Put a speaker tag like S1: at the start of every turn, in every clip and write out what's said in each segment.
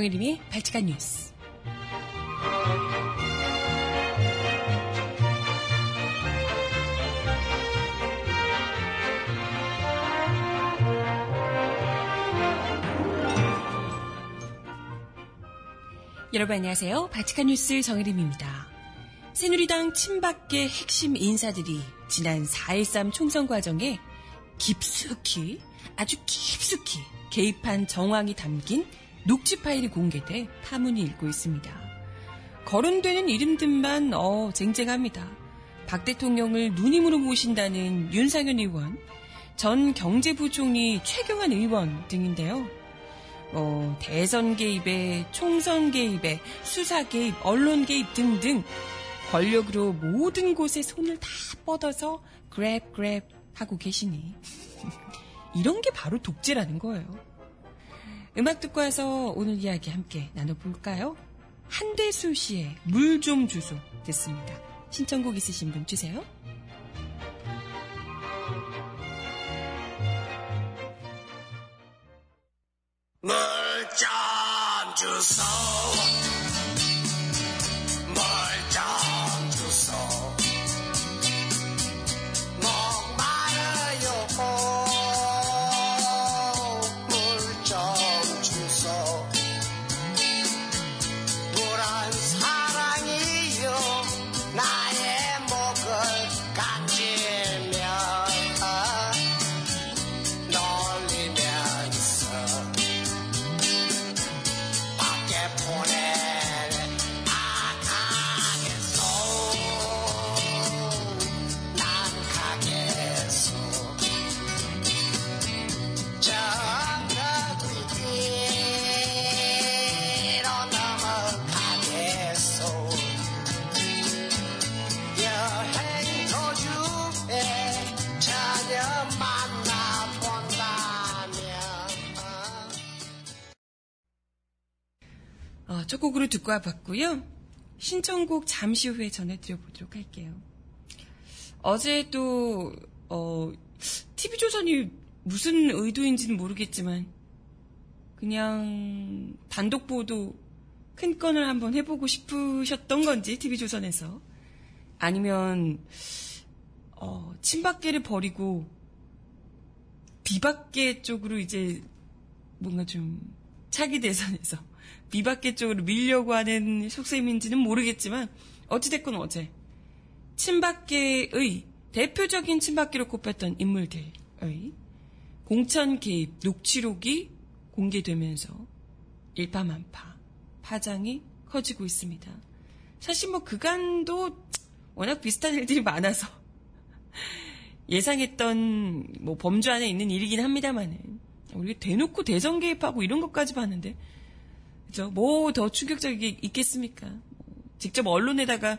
S1: 정혜림의 발칙한 뉴스. 여러분 안녕하세요. 바티칸 뉴스 정혜림입니다. 새누리당 친박계 핵심 인사들이 지난 4.13 총선 과정에 깊숙이 아주 깊숙이 개입한 정황이 담긴 녹취 파일이 공개돼 파문이 일고 있습니다. 거론되는 이름들만 어 쟁쟁합니다. 박 대통령을 누님으로 모신다는 윤상현 의원, 전 경제부총리 최경환 의원 등인데요. 어, 대선 개입에 총선 개입에 수사 개입, 언론 개입 등등 권력으로 모든 곳에 손을 다 뻗어서 그랩 그랩 하고 계시니 이런 게 바로 독재라는 거예요. 음악 듣고 와서 오늘 이야기 함께 나눠볼까요? 한대수 씨의 물 좀 주소 듣습니다. 신청곡 있으신 분 주세요.
S2: 물 좀 주소
S1: 곡으로 듣고 와봤고요. 신청곡 잠시 후에 전해드려보도록 할게요. 어제 또 어, TV조선이 무슨 의도인지는 모르겠지만 그냥 단독 보도 큰 건을 한번 해보고 싶으셨던 건지 TV조선에서 아니면 어, 친박계를 버리고 비박계 쪽으로 이제 뭔가 좀 차기 대선에서 비박계 쪽으로 밀려고 하는 속셈인지는 모르겠지만 어찌됐건 어제 친박계의 대표적인 친박계로 꼽혔던 인물들의 공천 개입 녹취록이 공개되면서 일파만파 파장이 커지고 있습니다. 사실 뭐 그간도 워낙 비슷한 일들이 많아서 예상했던 뭐 범주 안에 있는 일이긴 합니다만은 우리가 대놓고 대선 개입하고 이런 것까지 봤는데 그죠? 뭐 더 충격적이게 있겠습니까? 뭐 직접 언론에다가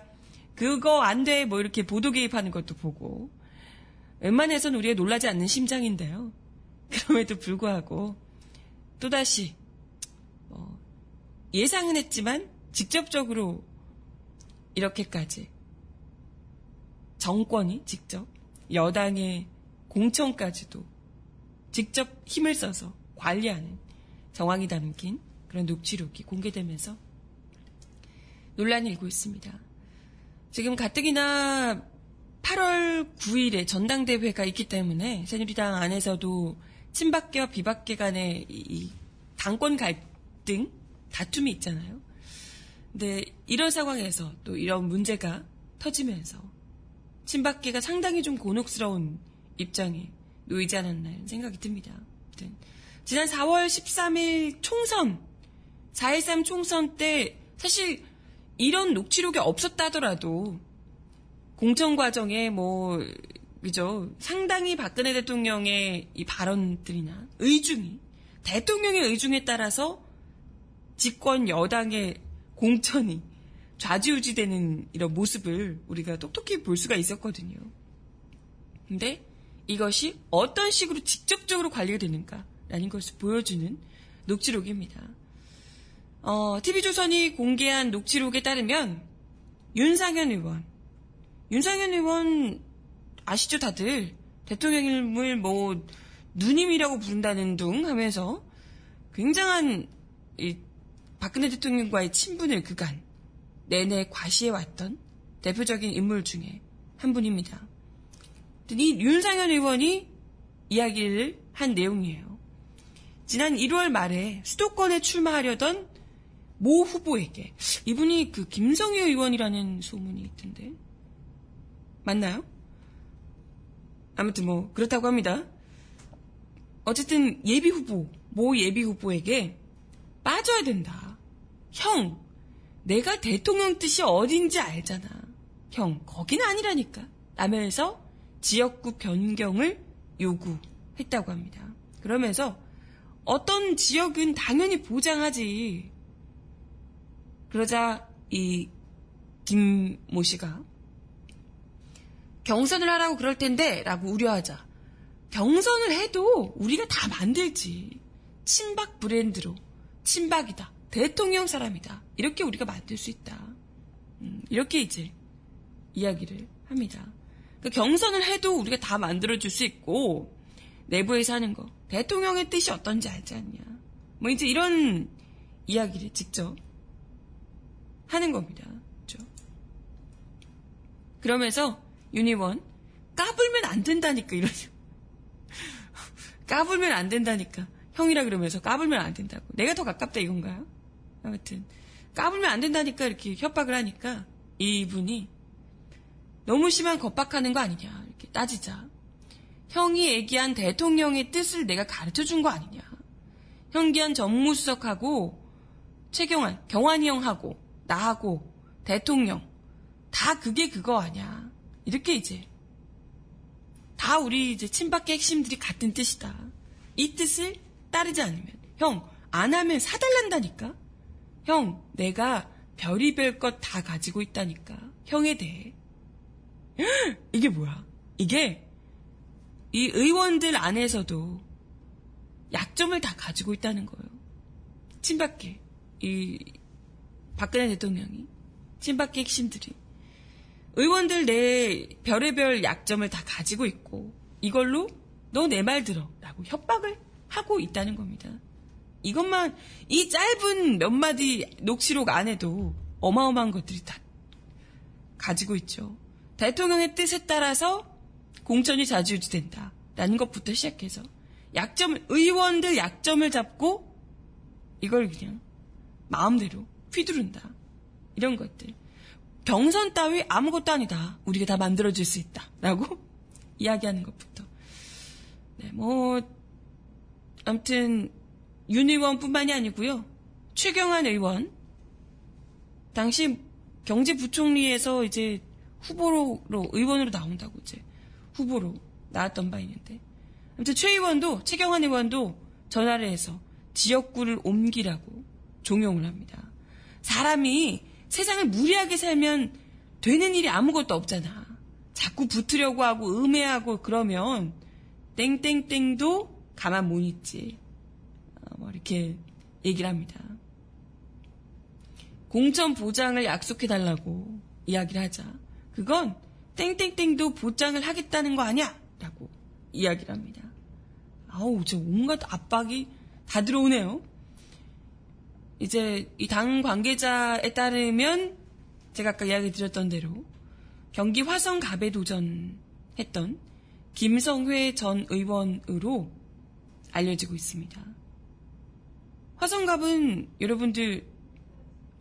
S1: 그거 안 돼 뭐 이렇게 보도 개입하는 것도 보고 웬만해선 우리가 놀라지 않는 심장인데요. 그럼에도 불구하고 또다시 어, 예상은 했지만 직접적으로 이렇게까지 정권이 직접 여당의 공천까지도 직접 힘을 써서 관리하는 정황이 담긴 그런 녹취록이 공개되면서 논란이 일고 있습니다. 지금 가뜩이나 8월 9일에 전당대회가 있기 때문에 새누리당 안에서도 친박계와 비박계 간의 이 당권 갈등, 다툼이 있잖아요. 근데 이런 상황에서 또 이런 문제가 터지면서 친박계가 상당히 좀 곤혹스러운 입장에 놓이지 않았나 생각이 듭니다. 지난 4월 13일 총선 4.13 총선 때 사실 이런 녹취록이 없었다더라도 공천 과정에 뭐 그죠 상당히 박근혜 대통령의 이 발언들이나 의중이 대통령의 의중에 따라서 집권 여당의 공천이 좌지우지되는 이런 모습을 우리가 똑똑히 볼 수가 있었거든요. 근데 이것이 어떤 식으로 직접적으로 관리가 되는가라는 것을 보여주는 녹취록입니다. 어, TV조선이 공개한 녹취록에 따르면 윤상현 의원, 윤상현 의원 아시죠 다들 대통령을 뭐 누님이라고 부른다는 둥 하면서 굉장한 이 박근혜 대통령과의 친분을 그간 내내 과시해왔던 대표적인 인물 중에 한 분입니다. 이 윤상현 의원이 이야기를 한 내용이에요. 지난 1월 말에 수도권에 출마하려던 모 후보에게 이분이 그 김성희 의원이라는 소문이 있던데 맞나요? 아무튼 뭐 그렇다고 합니다. 어쨌든 예비 후보 모 예비 후보에게 빠져야 된다. 형, 내가 대통령 뜻이 어딘지 알잖아. 형, 거긴 아니라니까. 라면서 지역구 변경을 요구했다고 합니다. 그러면서 어떤 지역은 당연히 보장하지. 그러자 이 김모 씨가 경선을 하라고 그럴 텐데 라고 우려하자 경선을 해도 우리가 다 만들지. 친박 브랜드로 친박이다. 대통령 사람이다. 이렇게 우리가 만들 수 있다. 음, 이렇게 이제 이야기를 합니다. 그 경선을 해도 우리가 다 만들어줄 수 있고 내부에서 하는 거 대통령의 뜻이 어떤지 알지 않냐. 뭐 이제 이런 이야기를 직접 하는 겁니다. 그렇죠? 그러면서 유니원 까불면 안 된다니까 이러죠. 까불면 안 된다니까. 형이라 그러면서 까불면 안 된다고. 내가 더 가깝다 이건가요? 아무튼 까불면 안 된다니까 이렇게 협박을 하니까 이분이 너무 심한 겁박하는 거 아니냐 이렇게 따지자. 형이 얘기한 대통령의 뜻을 내가 가르쳐 준 거 아니냐. 현기한 정무수석하고 최경환, 경환이 형하고 나하고 대통령 다 그게 그거 아니야. 이렇게 이제 다 우리 이제 친박계 핵심들이 같은 뜻이다. 이 뜻을 따르지 않으면 형 안 하면 사달란다니까. 형 내가 별의별 것 다 가지고 있다니까. 형에 대해. 이게 뭐야? 이게 이 의원들 안에서도 약점을 다 가지고 있다는 거예요. 친박계 이 박근혜 대통령이 친박계 핵심들이 의원들 내 별의별 약점을 다 가지고 있고 이걸로 너 내 말 들어라고 협박을 하고 있다는 겁니다. 이것만 이 짧은 몇 마디 녹취록 안에도 어마어마한 것들이 다 가지고 있죠. 대통령의 뜻에 따라서 공천이 자주유지된다. 라는 것부터 시작해서 약점을 의원들 약점을 잡고 이걸 그냥 마음대로 휘두른다. 이런 것들. 경선 따위 아무것도 아니다. 우리가 다 만들어줄 수 있다. 라고 이야기하는 것부터. 네, 뭐, 아무튼, 윤 의원 뿐만이 아니고요. 최경환 의원. 당시 경제부총리에서 이제 후보로, 의원으로 나온다고 이제 후보로 나왔던 바 있는데. 아무튼 최 의원도, 최경환 의원도 전화를 해서 지역구를 옮기라고 종용을 합니다. 사람이 세상을 무리하게 살면 되는 일이 아무것도 없잖아. 자꾸 붙으려고 하고 음해하고 그러면 땡땡땡도 가만 못 있지. 어, 뭐 이렇게 얘기를 합니다. 공천 보장을 약속해 달라고 이야기를 하자. 그건 땡땡땡도 보장을 하겠다는 거 아니야? 라고 이야기를 합니다. 아우, 저 온갖 압박이 다 들어오네요. 이제 이 당 관계자에 따르면 제가 아까 이야기 드렸던 대로 경기 화성갑에 도전했던 김성회 전 의원으로 알려지고 있습니다. 화성갑은 여러분들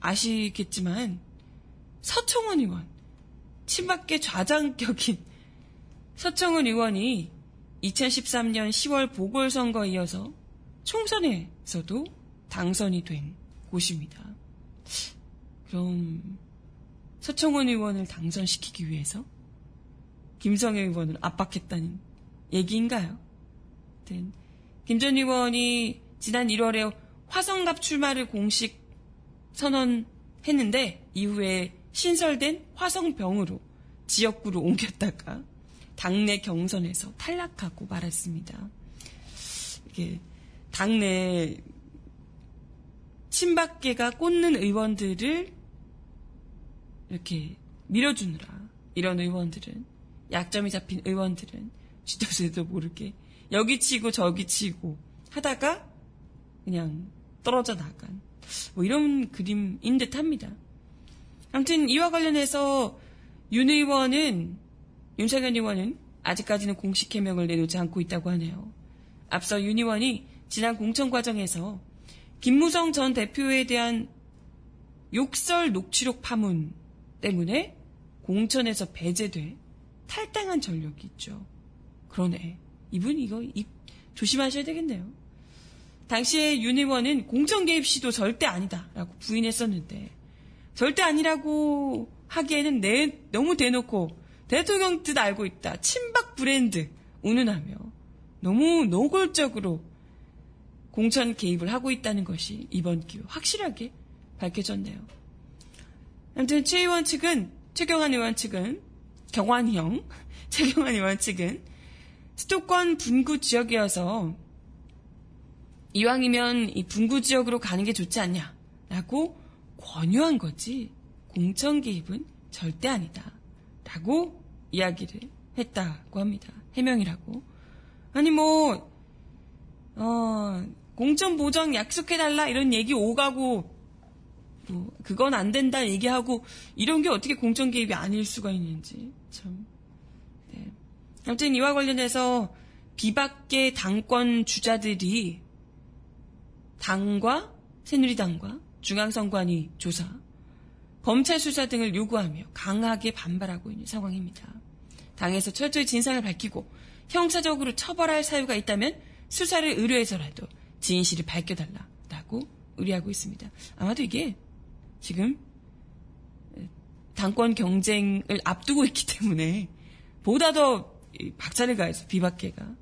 S1: 아시겠지만 서청원 의원, 친박계 좌장격인 서청원 의원이 2013년 10월 보궐선거에 이어서 총선에서도 당선이 된 곳입니다. 그럼 서청원 의원을 당선시키기 위해서 김성애 의원을 압박했다는 얘기인가요? 김전 의원이 지난 1월에 화성갑 출마를 공식 선언했는데 이후에 신설된 화성병으로 지역구로 옮겼다가 당내 경선에서 탈락하고 말았습니다. 이게 당내 친박계가 꽂는 의원들을 이렇게 밀어주느라 이런 의원들은 약점이 잡힌 의원들은 지도세도 모르게 여기 치고 저기 치고 하다가 그냥 떨어져 나간 뭐 이런 그림인 듯 합니다. 아무튼 이와 관련해서 윤 의원은 윤석열 의원은 아직까지는 공식 해명을 내놓지 않고 있다고 하네요. 앞서 윤 의원이 지난 공천 과정에서 김무성 전 대표에 대한 욕설 녹취록 파문 때문에 공천에서 배제돼 탈당한 전력이 있죠. 그러네. 이분 이거 입 조심하셔야 되겠네요. 당시에 윤 의원은 공천 개입 시도 절대 아니다라고 부인했었는데 절대 아니라고 하기에는 내, 너무 대놓고 대통령 뜻 알고 있다. 친박 브랜드 운운하며 너무 노골적으로 공천 개입을 하고 있다는 것이 이번 기회 확실하게 밝혀졌네요. 아무튼 최 의원 측은 최경환 의원 측은 경환형 최경환 의원 측은 수도권 분구 지역이어서 이왕이면 이 분구 지역으로 가는 게 좋지 않냐라고 권유한 거지 공천 개입은 절대 아니다. 라고 이야기를 했다고 합니다. 해명이라고. 아니 뭐 어, 공천 보정 약속해달라 이런 얘기 오가고 뭐 그건 안 된다 얘기하고 이런 게 어떻게 공천 개입이 아닐 수가 있는지 참. 네. 아무튼 이와 관련해서 비박계 당권 주자들이 당과 새누리당과 중앙선관위 조사, 검찰 수사 등을 요구하며 강하게 반발하고 있는 상황입니다. 당에서 철저히 진상을 밝히고 형사적으로 처벌할 사유가 있다면 수사를 의뢰해서라도 진실을 밝혀달라라고 의뢰하고 있습니다. 아마도 이게 지금 당권 경쟁을 앞두고 있기 때문에 보다 더 박차를 가해서 비박계가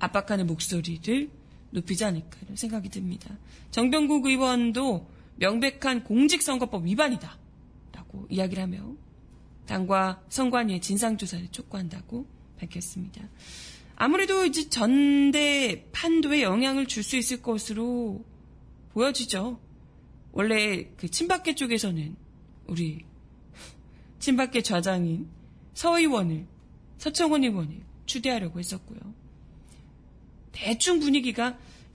S1: 압박하는 목소리를 높이지 않을까 이런 생각이 듭니다. 정병국 의원도 명백한 공직선거법 위반이다 라고 이야기를 하며 당과 선관위의 진상조사를 촉구한다고 밝혔습니다. 아무래도 이제 전대 판도에 영향을 줄 수 있을 것으로 보여지죠. 원래 그 친박계 쪽에서는 우리 친박계 좌장인 서 의원을 서청원 의원을 추대하려고 했었고요. 대충 분위기가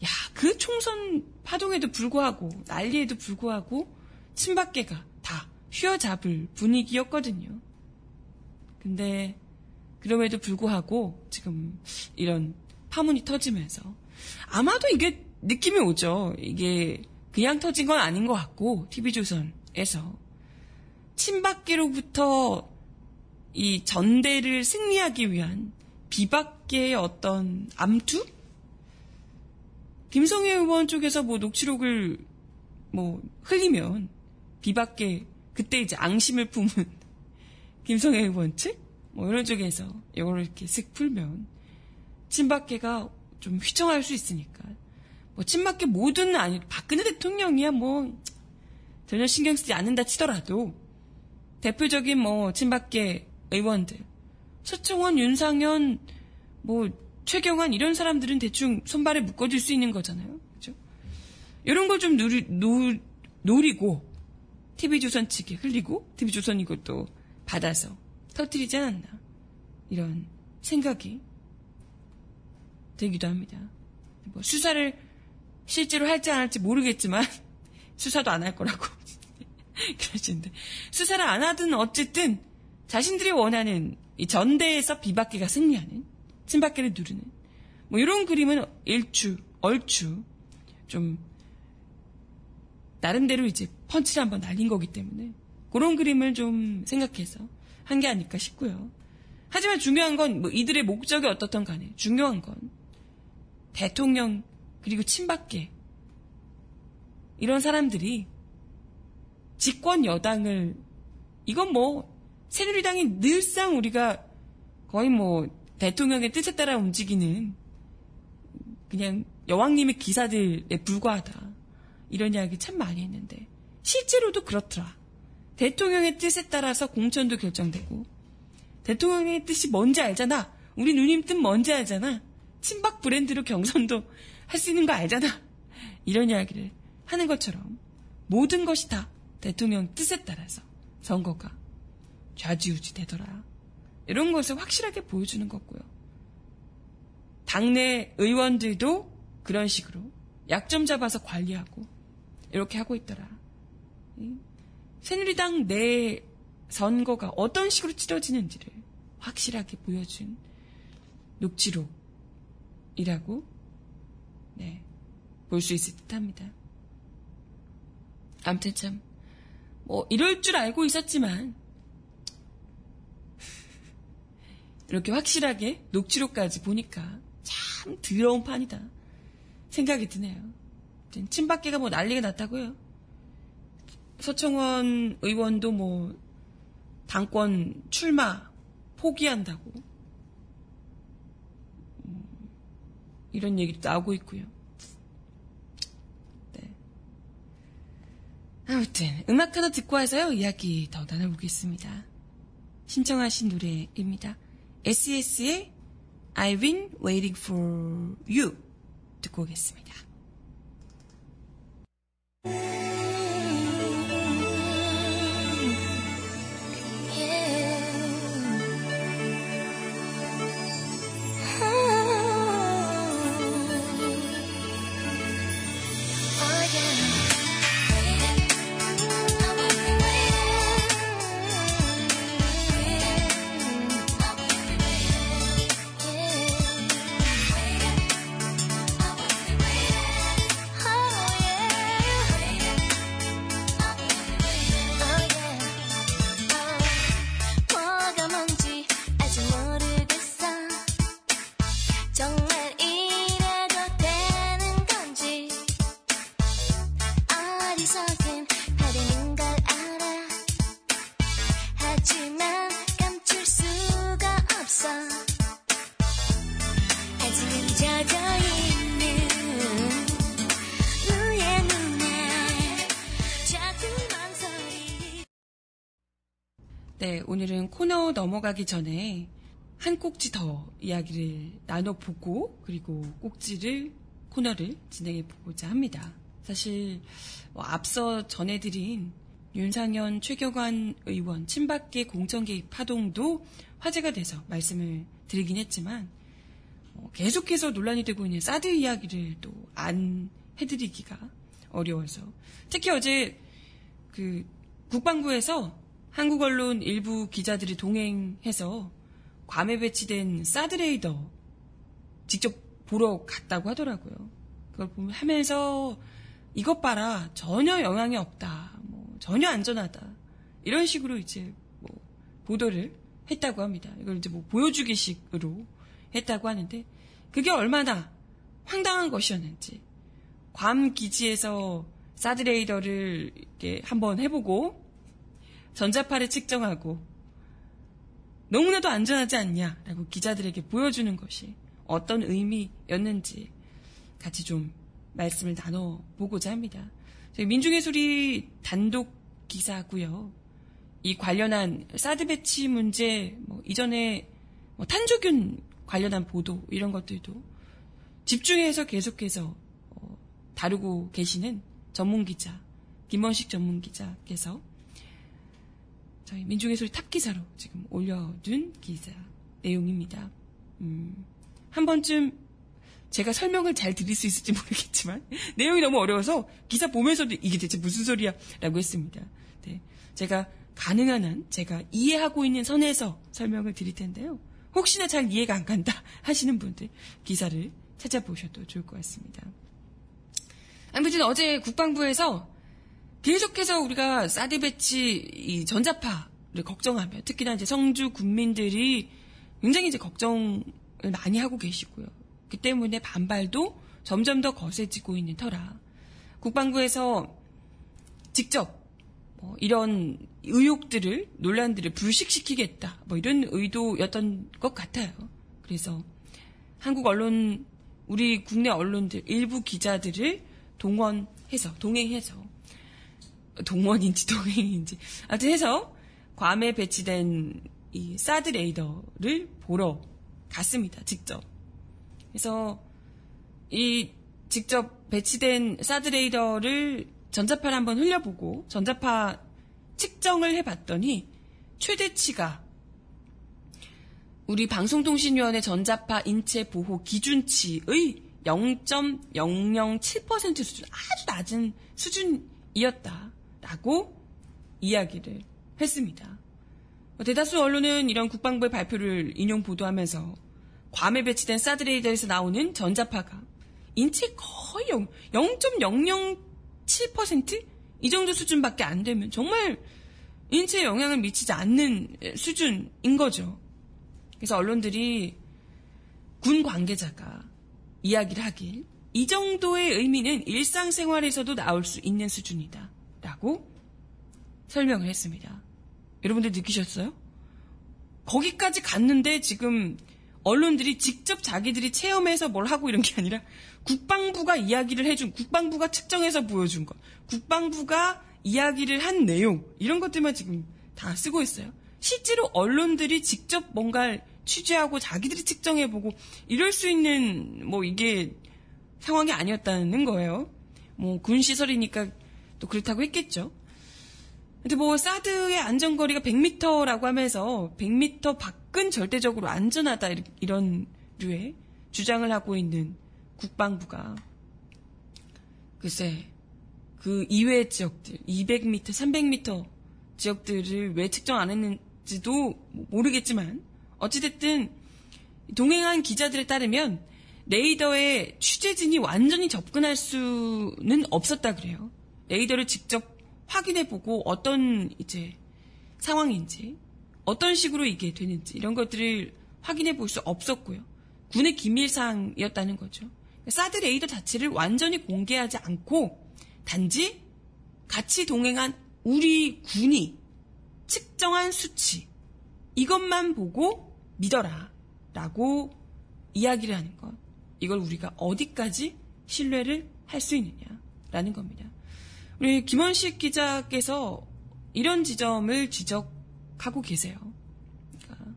S1: 야 그 총선 파동에도 불구하고 난리에도 불구하고 친박계가 다 휘어잡을 분위기였거든요. 근데 그럼에도 불구하고 지금 이런 파문이 터지면서 아마도 이게 느낌이 오죠. 이게 그냥 터진 건 아닌 것 같고 TV조선에서 친박계로부터 이 전대를 승리하기 위한 비박계의 어떤 암투? 김성애 의원 쪽에서 뭐 녹취록을 뭐 흘리면 비박계 그때 이제 앙심을 품은 김성애 의원 측? 뭐 이런 쪽에서 이거를 이렇게 쓱 풀면 친박계가 좀 휘청할 수 있으니까 뭐 친박계 모두는 아니 박근혜 대통령이야 뭐 전혀 신경 쓰지 않는다 치더라도 대표적인 뭐 친박계 의원들 서청원, 윤상현, 뭐 최경환 이런 사람들은 대충 손발에 묶어줄 수 있는 거잖아요. 그죠? 이런 걸 좀 누리, 노, 노리고 TV조선 측에 흘리고 TV조선 이것도 받아서 터뜨리지 않았나 이런 생각이 들기도 합니다. 뭐 수사를 실제로 할지 안 할지 모르겠지만 수사도 안 할 거라고 그러시는데 수사를 안 하든 어쨌든 자신들이 원하는 이 전대에서 비박계가 승리하는 친박계를 누르는 뭐 이런 그림은 일추 얼추 좀 나름대로 이제 펀치를 한번 날린 거기 때문에 그런 그림을 좀 생각해서 한 게 아닐까 싶고요. 하지만 중요한 건 뭐 이들의 목적이 어떻든 간에 중요한 건 대통령 그리고 친박계 이런 사람들이 집권 여당을 이건 뭐 새누리당이 늘상 우리가 거의 뭐 대통령의 뜻에 따라 움직이는 그냥 여왕님의 기사들에 불과하다. 이런 이야기 참 많이 했는데 실제로도 그렇더라. 대통령의 뜻에 따라서 공천도 결정되고 대통령의 뜻이 뭔지 알잖아. 우리 누님 뜻 뭔지 알잖아. 친박 브랜드로 경선도 할 수 있는 거 알잖아. 이런 이야기를 하는 것처럼 모든 것이 다 대통령 뜻에 따라서 선거가 좌지우지 되더라. 이런 것을 확실하게 보여주는 거고요. 당내 의원들도 그런 식으로 약점 잡아서 관리하고 이렇게 하고 있더라. 새누리당 내 선거가 어떤 식으로 치러지는지를 확실하게 보여준 녹취록이라고 네, 볼 수 있을 듯합니다. 아무튼 참, 뭐 이럴 줄 알고 있었지만 이렇게 확실하게 녹취록까지 보니까 참 더러운 판이다 생각이 드네요. 친박계가 뭐 난리가 났다고요. 서청원 의원도 뭐 당권 출마 포기한다고 음, 이런 얘기도 나오고 있고요. 네. 아무튼 음악 하나 듣고 와서요 이야기 더 나눠보겠습니다. 신청하신 노래입니다. SES의 I've been waiting for you 듣고 오겠습니다. 오늘은 코너 넘어가기 전에 한 꼭지 더 이야기를 나눠보고 그리고 꼭지를 코너를 진행해 보고자 합니다. 사실 뭐 앞서 전해드린 윤상현, 최경환 의원 친박계 공천 개입 파동도 화제가 돼서 말씀을 드리긴 했지만 어, 계속해서 논란이 되고 있는 사드 이야기를 또 안 해드리기가 어려워서 특히 어제 그 국방부에서 한국 언론 일부 기자들이 동행해서 괌에 배치된 사드레이더 직접 보러 갔다고 하더라고요. 그걸 보면 하면서 이것 봐라 전혀 영향이 없다, 뭐 전혀 안전하다 이런 식으로 이제 뭐 보도를 했다고 합니다. 이걸 이제 뭐 보여주기식으로 했다고 하는데 그게 얼마나 황당한 것이었는지 괌 기지에서 사드레이더를 이렇게 한번 해보고 전자파를 측정하고 너무나도 안전하지 않냐라고 기자들에게 보여주는 것이 어떤 의미였는지 같이 좀 말씀을 나눠보고자 합니다. 저희 민중의 소리 단독 기사고요. 이 관련한 사드 배치 문제, 뭐 이전에 뭐 탄저균 관련한 보도 이런 것들도 집중해서 계속해서 어, 다루고 계시는 전문 기자 김원식 전문 기자께서 저희 민중의 소리 탑 기사로 지금 올려둔 기사 내용입니다. 음, 한 번쯤 제가 설명을 잘 드릴 수 있을지 모르겠지만 내용이 너무 어려워서 기사 보면서도 이게 대체 무슨 소리야 라고 했습니다. 네, 제가 가능한 한 제가 이해하고 있는 선에서 설명을 드릴 텐데요. 혹시나 잘 이해가 안 간다 하시는 분들 기사를 찾아보셔도 좋을 것 같습니다. 아무튼 어제 국방부에서 계속해서 우리가 사드 배치 이 전자파를 걱정하며 특히나 이제 성주 군민들이 굉장히 이제 걱정을 많이 하고 계시고요. 그 때문에 반발도 점점 더 거세지고 있는 터라 국방부에서 직접 뭐 이런 의혹들을 논란들을 불식시키겠다 뭐 이런 의도였던 것 같아요. 그래서 한국 언론 우리 국내 언론들 일부 기자들을 동원해서 동행해서 동원인지 동행인지 하여튼 해서 괌에 배치된 이 사드 레이더를 보러 갔습니다. 직접. 그래서 이 직접 배치된 사드 레이더를 전자파를 한번 흘려보고 전자파 측정을 해봤더니 최대치가 우리 방송통신위원회 전자파 인체 보호 기준치의 0.007% 수준 아주 낮은 수준이었다 라고 이야기를 했습니다. 대다수 언론은 이런 국방부의 발표를 인용 보도하면서 괌에 배치된 사드 레이더에서 나오는 전자파가 인체 거의 0.007%? 이 정도 수준밖에 안 되면 정말 인체에 영향을 미치지 않는 수준인 거죠. 그래서 언론들이 군 관계자가 이야기를 하길 이 정도의 의미는 일상생활에서도 나올 수 있는 수준이다. 라고 설명을 했습니다. 여러분들 느끼셨어요? 거기까지 갔는데 지금 언론들이 직접 자기들이 체험해서 뭘 하고 이런 게 아니라 국방부가 이야기를 해준, 국방부가 측정해서 보여준 것, 국방부가 이야기를 한 내용, 이런 것들만 지금 다 쓰고 있어요. 실제로 언론들이 직접 뭔가를 취재하고 자기들이 측정해보고 이럴 수 있는 뭐 이게 상황이 아니었다는 거예요. 뭐 군시설이니까 또 그렇다고 했겠죠. 근데 뭐 사드의 안전거리가 100m라고 하면서 100m 밖은 절대적으로 안전하다 이런 류의 주장을 하고 있는 국방부가 글쎄 그 이외의 지역들 200m, 300m 지역들을 왜 측정 안 했는지도 모르겠지만 어찌됐든 동행한 기자들에 따르면 레이더의 취재진이 완전히 접근할 수는 없었다 그래요. 레이더를 직접 확인해보고 어떤 이제 상황인지 어떤 식으로 이게 되는지 이런 것들을 확인해 볼 수 없었고요. 군의 기밀 사항이었다는 거죠. 사드 레이더 자체를 완전히 공개하지 않고 단지 같이 동행한 우리 군이 측정한 수치 이것만 보고 믿어라 라고 이야기를 하는 것 이걸 우리가 어디까지 신뢰를 할 수 있느냐라는 겁니다. 우리 김원식 기자께서 이런 지점을 지적하고 계세요. 그러니까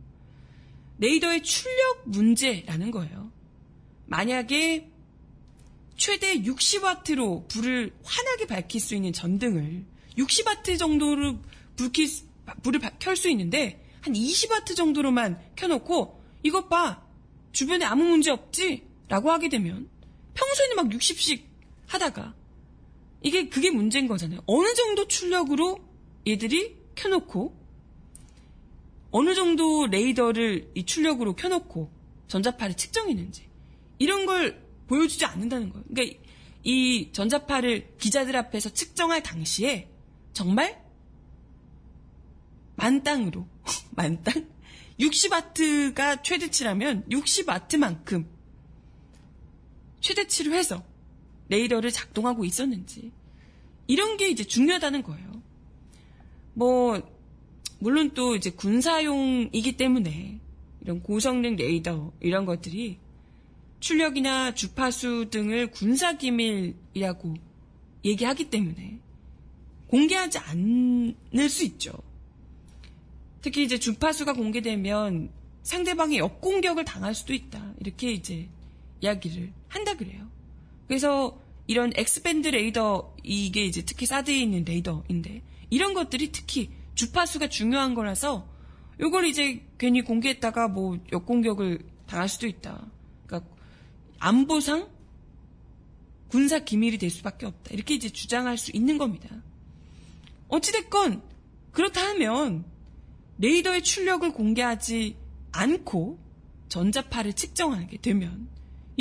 S1: 레이더의 출력 문제라는 거예요. 만약에 최대 60와트로 불을 환하게 밝힐 수 있는 전등을 60와트 정도로 불 킬, 불을 켤 수 있는데 한 20와트 정도로만 켜놓고 이것 봐 주변에 아무 문제 없지? 라고 하게 되면 평소에는 막 60씩 하다가 이게 그게 문제인 거잖아요. 어느 정도 출력으로 얘들이 켜놓고 어느 정도 레이더를 이 출력으로 켜놓고 전자파를 측정했는지 이런 걸 보여주지 않는다는 거예요. 그러니까 이 전자파를 기자들 앞에서 측정할 당시에 정말 만땅으로 만땅 60와트가 최대치라면 60와트만큼 최대치로 해서 레이더를 작동하고 있었는지 이런 게 이제 중요하다는 거예요. 뭐 물론 또 이제 군사용이기 때문에 이런 고성능 레이더 이런 것들이 출력이나 주파수 등을 군사 기밀이라고 얘기하기 때문에 공개하지 않을 수 있죠. 특히 이제 주파수가 공개되면 상대방이 역공격을 당할 수도 있다. 이렇게 이제 이야기를 한다 그래요. 그래서 이런 엑스밴드 레이더 이게 이제 특히 사드에 있는 레이더인데 이런 것들이 특히 주파수가 중요한 거라서 요걸 이제 괜히 공개했다가 뭐 역공격을 당할 수도 있다. 그러니까 안보상 군사 기밀이 될 수밖에 없다. 이렇게 이제 주장할 수 있는 겁니다. 어찌됐건 그렇다 하면 레이더의 출력을 공개하지 않고 전자파를 측정하게 되면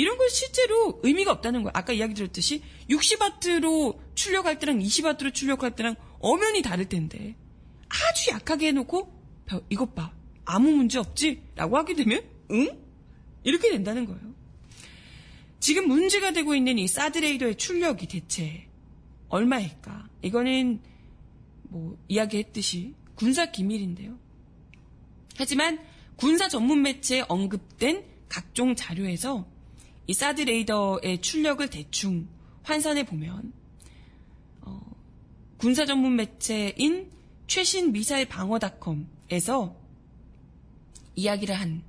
S1: 이런 건 실제로 의미가 없다는 거야. 아까 이야기 드렸듯이 60와트로 출력할 때랑 20와트로 출력할 때랑 엄연히 다를 텐데 아주 약하게 해놓고 이것 봐 아무 문제 없지? 라고 하게 되면 응? 이렇게 된다는 거예요. 지금 문제가 되고 있는 이 사드레이더의 출력이 대체 얼마일까? 이거는 뭐 이야기했듯이 군사 기밀인데요. 하지만 군사 전문 매체에 언급된 각종 자료에서 이 사드 레이더의 출력을 대충 환산해 보면 어, 군사 전문 매체인 최신 미사일 방어닷컴에서 이야기를 한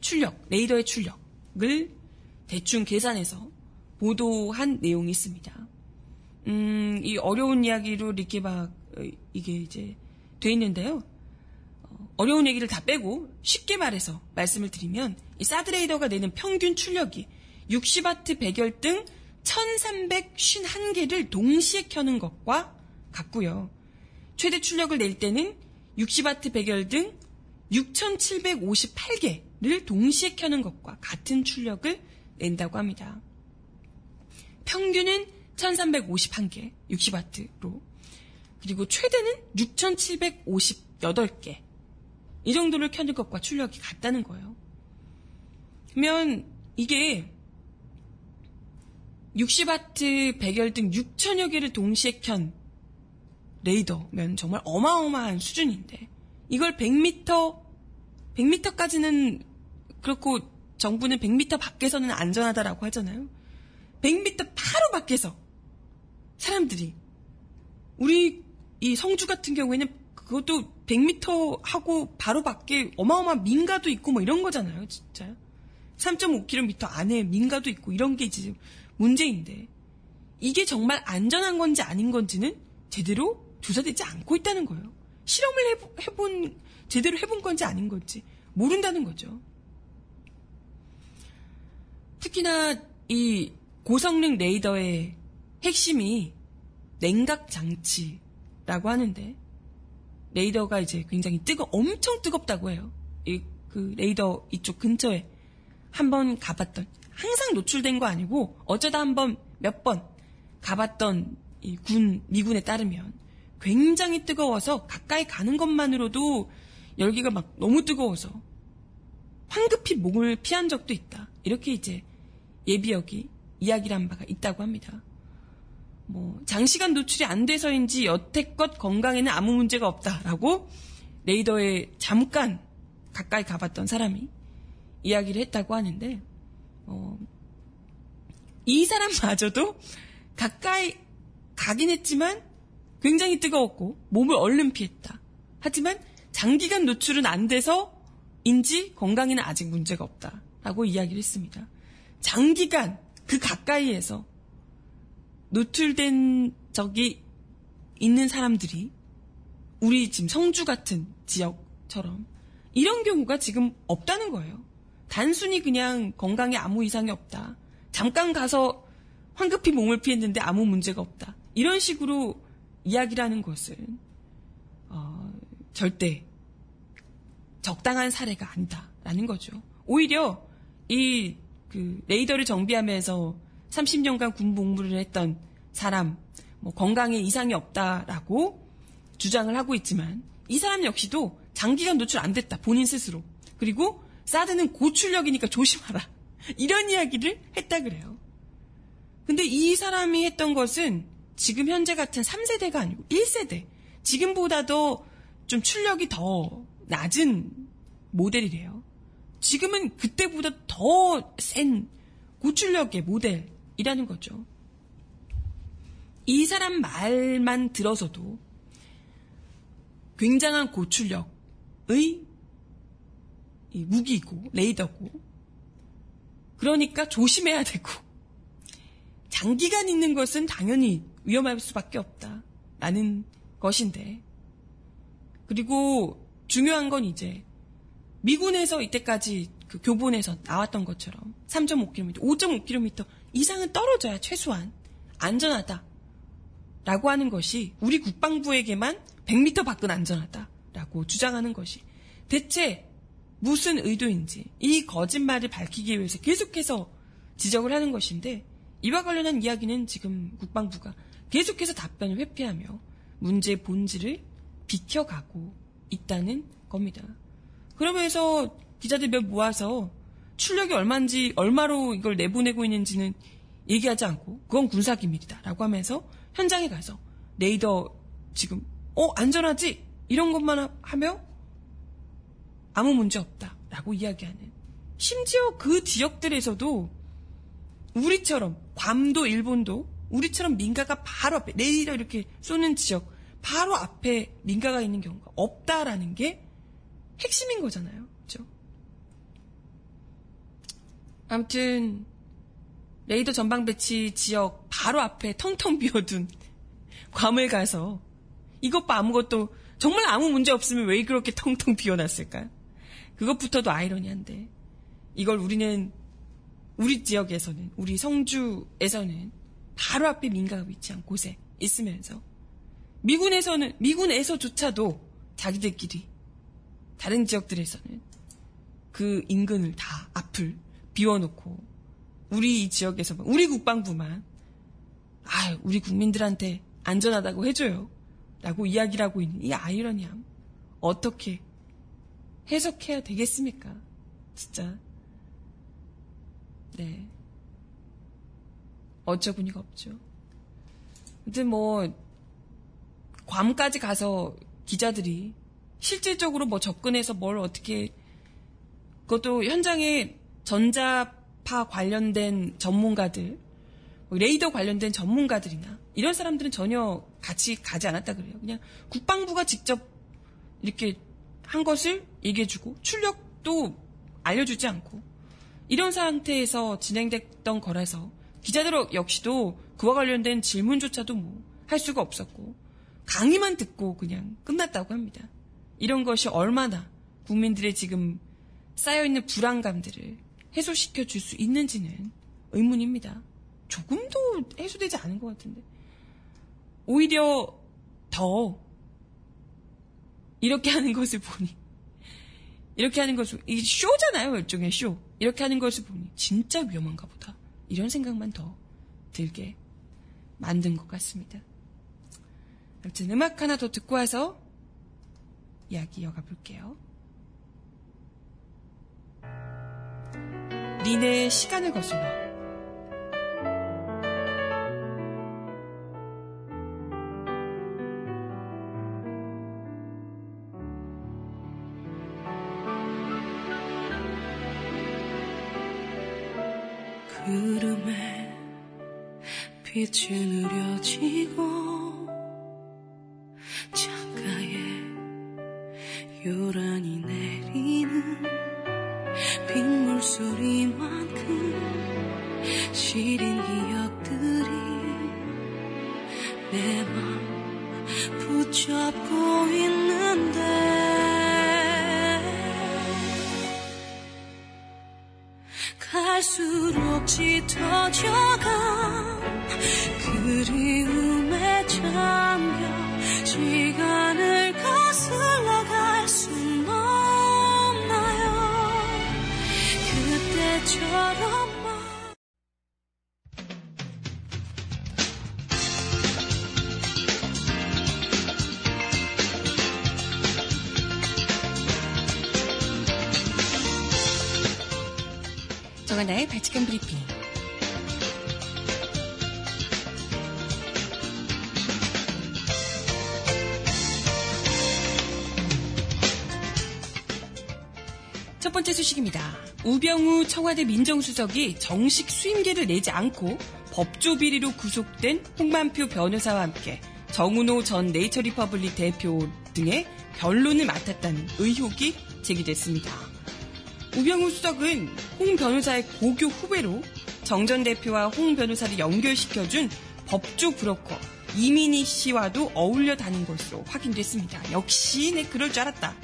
S1: 출력, 레이더의 출력을 대충 계산해서 보도한 내용이 있습니다. 음, 이 어려운 이야기로 이렇게 막 어, 이게 이제 돼 있는데요. 어, 어려운 얘기를 다 빼고 쉽게 말해서 말씀을 드리면 이 사드 레이더가 내는 평균 출력이 60와트 배열 등 1351개를 동시에 켜는 것과 같고요. 최대 출력을 낼 때는 60와트 배열 등 6758개를 동시에 켜는 것과 같은 출력을 낸다고 합니다. 평균은 1351개, 60와트로. 그리고 최대는 6758개. 이 정도를 켜는 것과 출력이 같다는 거예요. 그러면 이게 60와트 배열 등 6천여 개를 동시에 켠 레이더면 정말 어마어마한 수준인데 이걸 100m 100m까지는 그렇고 정부는 100m 밖에서는 안전하다라고 하잖아요. 100m 바로 밖에서 사람들이 우리 이 성주 같은 경우에는 그것도 100m 하고 바로 밖에 어마어마한 민가도 있고 뭐 이런 거잖아요, 진짜. 3.5km 안에 민가도 있고 이런 게 이제 문제인데 이게 정말 안전한 건지 아닌 건지는 제대로 조사되지 않고 있다는 거예요. 실험을 해본 제대로 해본 건지 아닌 건지 모른다는 거죠. 특히나 이 고성능 레이더의 핵심이 냉각 장치라고 하는데 레이더가 이제 굉장히 뜨거 엄청 뜨겁다고 해요. 이 그 레이더 이쪽 근처에 한번 가봤던 항상 노출된 거 아니고 어쩌다 한 번 몇 번 가봤던 이군 미군에 따르면 굉장히 뜨거워서 가까이 가는 것만으로도 열기가 막 너무 뜨거워서 황급히 목을 피한 적도 있다. 이렇게 이제 예비역이 이야기를 한 바가 있다고 합니다. 뭐 장시간 노출이 안 돼서인지 여태껏 건강에는 아무 문제가 없다라고 레이더에 잠깐 가까이 가봤던 사람이 이야기를 했다고 하는데 어, 이 사람마저도 가까이 가긴 했지만 굉장히 뜨거웠고 몸을 얼른 피했다. 하지만 장기간 노출은 안 돼서 인지 건강에는 아직 문제가 없다 라고 이야기를 했습니다. 장기간 그 가까이에서 노출된 적이 있는 사람들이 우리 지금 성주 같은 지역처럼 이런 경우가 지금 없다는 거예요. 단순히 그냥 건강에 아무 이상이 없다. 잠깐 가서 황급히 몸을 피했는데 아무 문제가 없다. 이런 식으로 이야기를 하는 것은 어, 절대 적당한 사례가 아니다라는 거죠. 오히려 이 그 레이더를 정비하면서 30년간 군 복무를 했던 사람, 뭐 건강에 이상이 없다라고 주장을 하고 있지만 이 사람 역시도 장기간 노출 안 됐다 본인 스스로 그리고 사드는 고출력이니까 조심하라 이런 이야기를 했다 그래요. 근데 이 사람이 했던 것은 지금 현재 같은 3세대가 아니고 1세대 지금보다도 좀 출력이 더 낮은 모델이래요. 지금은 그때보다 더 센 고출력의 모델이라는 거죠. 이 사람 말만 들어서도 굉장한 고출력의 무기고 레이더고. 그러니까 조심해야 되고. 장기간 있는 것은 당연히 위험할 수밖에 없다 라는 것인데. 그리고 중요한 건 이제 미군에서 이때까지 그 교본에서 나왔던 것처럼 3.5km, 5.5km 이상은 떨어져야 최소한 안전하다. 라고 하는 것이 우리 국방부에게만 100m 밖은 안전하다 라고 주장하는 것이. 대체 무슨 의도인지 이 거짓말을 밝히기 위해서 계속해서 지적을 하는 것인데 이와 관련한 이야기는 지금 국방부가 계속해서 답변을 회피하며 문제의 본질을 비켜가고 있다는 겁니다. 그러면서 기자들 몇 모아서 출력이 얼마인지 얼마로 이걸 내보내고 있는지는 얘기하지 않고 그건 군사 기밀이다라고 하면서 현장에 가서 레이더 지금 어 안전하지 이런 것만 하- 하며 아무 문제 없다 라고 이야기하는 심지어 그 지역들에서도 우리처럼 괌도 일본도 우리처럼 민가가 바로 앞에 레이더 이렇게 쏘는 지역 바로 앞에 민가가 있는 경우가 없다라는 게 핵심인 거잖아요. 그죠? 아무튼 레이더 전방 배치 지역 바로 앞에 텅텅 비어둔 괌을 가서 이것 봐 아무것도 정말 아무 문제 없으면 왜 그렇게 텅텅 비어놨을까? 그것부터도 아이러니한데 이걸 우리는 우리 지역에서는 우리 성주에서는 바로 앞에 민가가 위치한 곳에 있으면서 미군에서는 미군에서조차도 자기들끼리 다른 지역들에서는 그 인근을 다 앞을 비워놓고 우리 이 지역에서만 우리 국방부만 아 우리 국민들한테 안전하다고 해줘요 라고 이야기를 하고 있는 이 아이러니함 어떻게 해석해야 되겠습니까? 진짜. 네. 어처구니가 없죠. 아무튼 뭐 괌까지 가서 기자들이 실질적으로 뭐 접근해서 뭘 어떻게 그것도 현장에 전자파 관련된 전문가들, 뭐 레이더 관련된 전문가들이나 이런 사람들은 전혀 같이 가지 않았다 그래요. 그냥 국방부가 직접 이렇게 한 것을 얘기해주고 출력도 알려주지 않고 이런 상태에서 진행됐던 거라서 기자들 역시도 그와 관련된 질문조차도 뭐 할 수가 없었고 강의만 듣고 그냥 끝났다고 합니다. 이런 것이 얼마나 국민들의 지금 쌓여있는 불안감들을 해소시켜 줄 수 있는지는 의문입니다. 조금도 해소되지 않은 것 같은데. 오히려 더 이렇게 하는 것을 보니 이렇게 하는 것을 이 쇼잖아요 일종의 쇼 이렇게 하는 것을 보니 진짜 위험한가 보다 이런 생각만 더 들게 만든 것 같습니다. 아무튼 음악 하나 더 듣고 와서 이야기 이어가 볼게요. 니네 시간을 거슬러
S3: 빛이 느려지고 창가에 요란히 내리는 빗물 소리만큼 시린 기억들이 내 맘 붙잡고 있는데 갈수록 짙어져간 그리움에 잠겨 시간을 거슬러 갈 순 없나요? 그때처럼만
S1: 정하나의 발칙한 브리핑 소식입니다. 우병우 청와대 민정수석이 정식 수임계를 내지 않고 법조 비리로 구속된 홍만표 변호사와 함께 정운호 전 네이처리퍼블릭 대표 등의 변론을 맡았다는 의혹이 제기됐습니다. 우병우 수석은 홍 변호사의 고교 후배로 정 전 대표와 홍 변호사를 연결시켜준 법조 브로커 이민희 씨와도 어울려 다닌 것으로 확인됐습니다. 역시 내 그럴 줄 알았다.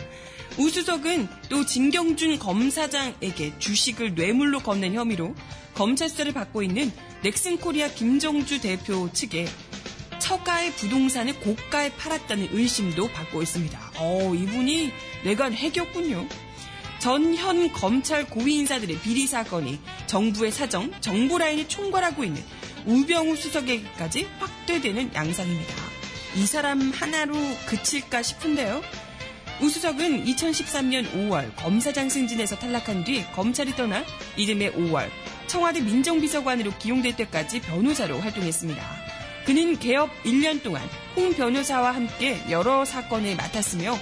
S1: 우 수석은 또 진경준 검사장에게 주식을 뇌물로 건넨 혐의로 검찰 수사를 받고 있는 넥슨코리아 김정주 대표 측에 처가의 부동산을 고가에 팔았다는 의심도 받고 있습니다. 어, 이분이 내가 해겼군요. 전현 검찰 고위 인사들의 비리 사건이 정부의 사정, 정보 라인을 총괄하고 있는 우병우 수석에게까지 확대되는 양상입니다. 이 사람 하나로 그칠까 싶은데요. 우 수석은 2013년 5월 검사장 승진에서 탈락한 뒤 검찰이 떠나 이듬해 5월 청와대 민정비서관으로 기용될 때까지 변호사로 활동했습니다. 그는 개업 1년 동안 홍 변호사와 함께 여러 사건을 맡았으며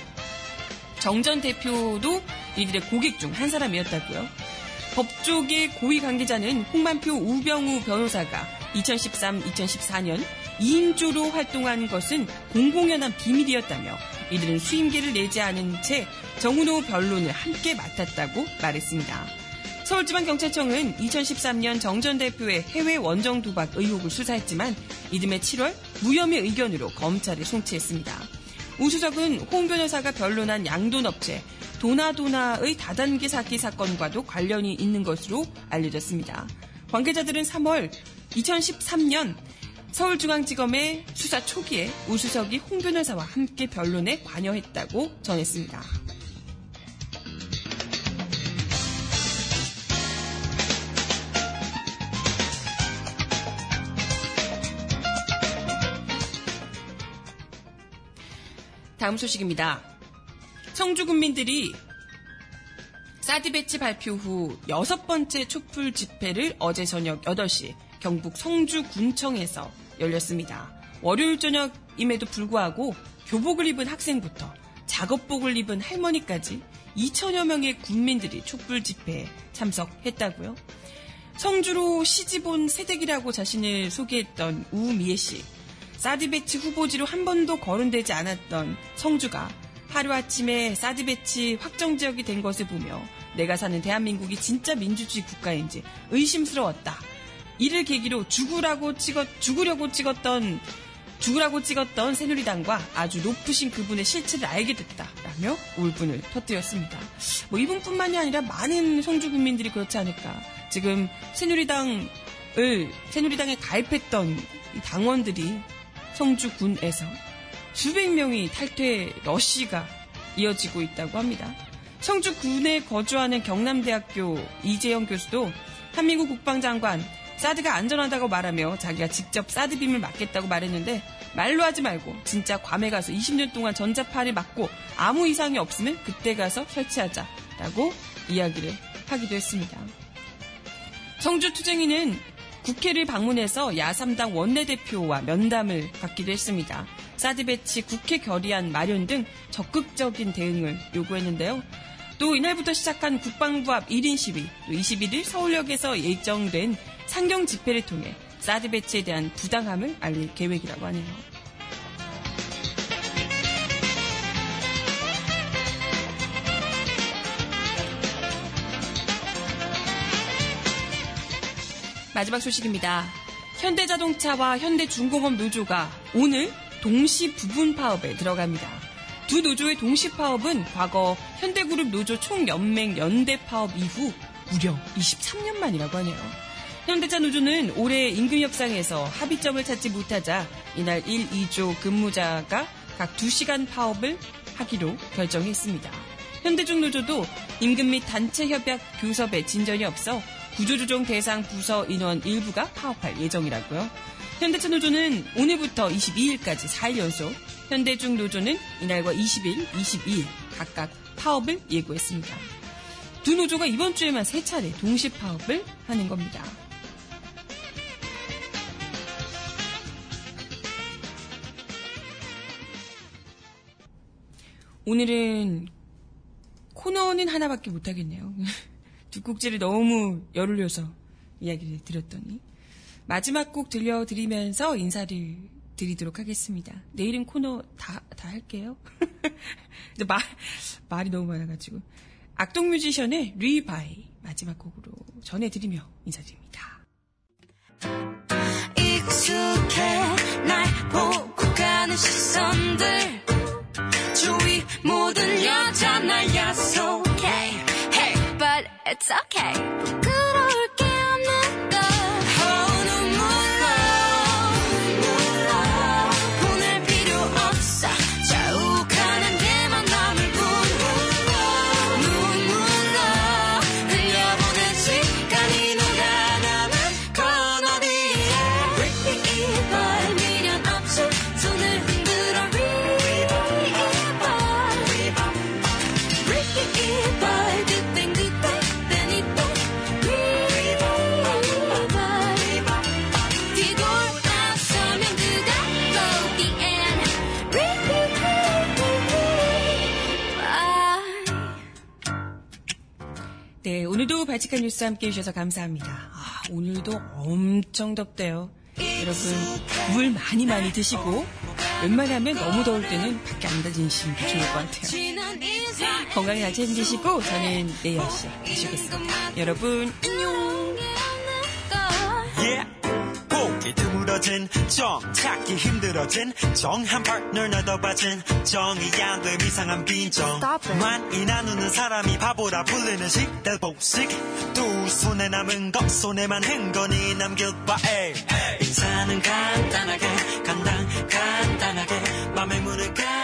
S1: 정 전 대표도 이들의 고객 중 한 사람이었다고요. 법조계 고위 관계자는 홍만표 우병우 변호사가 2013-2014년 2인조로 활동한 것은 공공연한 비밀이었다며 이들은 수임계를 내지 않은 채 정은호 변론을 함께 맡았다고 말했습니다. 서울지방경찰청은 2013년 정 전 대표의 해외 원정 도박 의혹을 수사했지만 이듬해 7월 무혐의 의견으로 검찰에 송치했습니다. 우 수석은 홍 변호사가 변론한 양돈업체 도나도나의 다단계 사기 사건과도 관련이 있는 것으로 알려졌습니다. 관계자들은 3월 2013년 서울중앙지검의 수사 초기에 우 수석이 홍 변호사와 함께 변론에 관여했다고 전했습니다. 다음 소식입니다. 청주 군민들이 사드 배치 발표 후 여섯 번째 촛불 집회를 어제 저녁 8시 경북 성주 군청에서 열렸습니다. 월요일 저녁임에도 불구하고 교복을 입은 학생부터 작업복을 입은 할머니까지 2천여 명의 군민들이 촛불 집회에 참석했다고요. 성주로 시집온 새댁이라고 자신을 소개했던 우미애 씨. 사드 배치 후보지로 한 번도 거론되지 않았던 성주가 하루아침에 사드 배치 확정 지역이 된 것을 보며 내가 사는 대한민국이 진짜 민주주의 국가인지 의심스러웠다. 이를 계기로 죽으라고 찍었, 죽으려고 찍었던, 죽으라고 찍었던 새누리당과 아주 높으신 그분의 실체를 알게 됐다. 라며 울분을 터뜨렸습니다. 뭐 이분뿐만이 아니라 많은 성주 국민들이 그렇지 않을까. 지금 새누리당을, 새누리당에 가입했던 이 당원들이 성주군에서 수백 명이 탈퇴 러시가 이어지고 있다고 합니다. 성주군에 거주하는 경남대학교 이재영 교수도 한민국 국방장관 사드가 안전하다고 말하며 자기가 직접 사드 빔을 맞겠다고 말했는데 말로 하지 말고 진짜 괌에 가서 20년 동안 전자파를 맞고 아무 이상이 없으면 그때 가서 설치하자라고 이야기를 하기도 했습니다. 성주 투쟁이는 국회를 방문해서 야3당 원내대표와 면담을 갖기도 했습니다. 사드 배치 국회 결의안 마련 등 적극적인 대응을 요구했는데요. 또 이날부터 시작한 국방부 앞 1인 시위, 또 21일 서울역에서 예정된 상경 집회를 통해 사드 배치에 대한 부당함을 알릴 계획이라고 하네요. 마지막 소식입니다. 현대자동차와 현대중공업 노조가 오늘 동시 부분 파업에 들어갑니다. 두 노조의 동시 파업은 과거 현대그룹 노조 총연맹 연대 파업 이후 무려 23년 만이라고 하네요. 현대차 노조는 올해 임금 협상에서 합의점을 찾지 못하자 이날 1, 2조 근무자가 각 2시간 파업을 하기로 결정했습니다. 현대중 노조도 임금 및 단체 협약 교섭에 진전이 없어 구조조정 대상 부서 인원 일부가 파업할 예정이라고요. 현대차 노조는 오늘부터 22일까지 4일 연속, 현대중 노조는 이날과 20일, 22일 각각 파업을 예고했습니다. 두 노조가 이번 주에만 세 차례 동시 파업을 하는 겁니다. 오늘은 코너는 하나밖에 못하겠네요. 두 곡지를 너무 열을 내서 이야기를 드렸더니 마지막 곡 들려드리면서 인사를 드리도록 하겠습니다. 내일은 코너 다, 다 할게요. 근데 말, 말이 너무 많아가지고. 악동 뮤지션의 리바이 마지막 곡으로 전해드리며 인사드립니다.
S3: 익숙해 날 보고 가는 시선들 주위 모든 여자 날 야속해. Hey but it's okay. 부끄러울
S1: 오늘도 발칙한 뉴스 함께 해주셔서 감사합니다. 아, 오늘도 엄청 덥대요. 여러분, 물 많이 많이 드시고, 웬만하면 너무 더울 때는 밖에 안 다니시는 게 좋을 것 같아요. 건강 잘 챙기시고, 저는 내일 10시에 다시 오겠습니다. 여러분, 안녕!
S4: 드물어진 정 찾기 힘들어진 정한 파트너 너도 빠진 정이 안돼 이상한 빈정. 많이 나누는 사람이 바보라 불리는 시대 복식. 두 손에 남은 것 손에만 행거니 남길 바에 인사는 간단하게 간단 간단하게 맘의 문을 간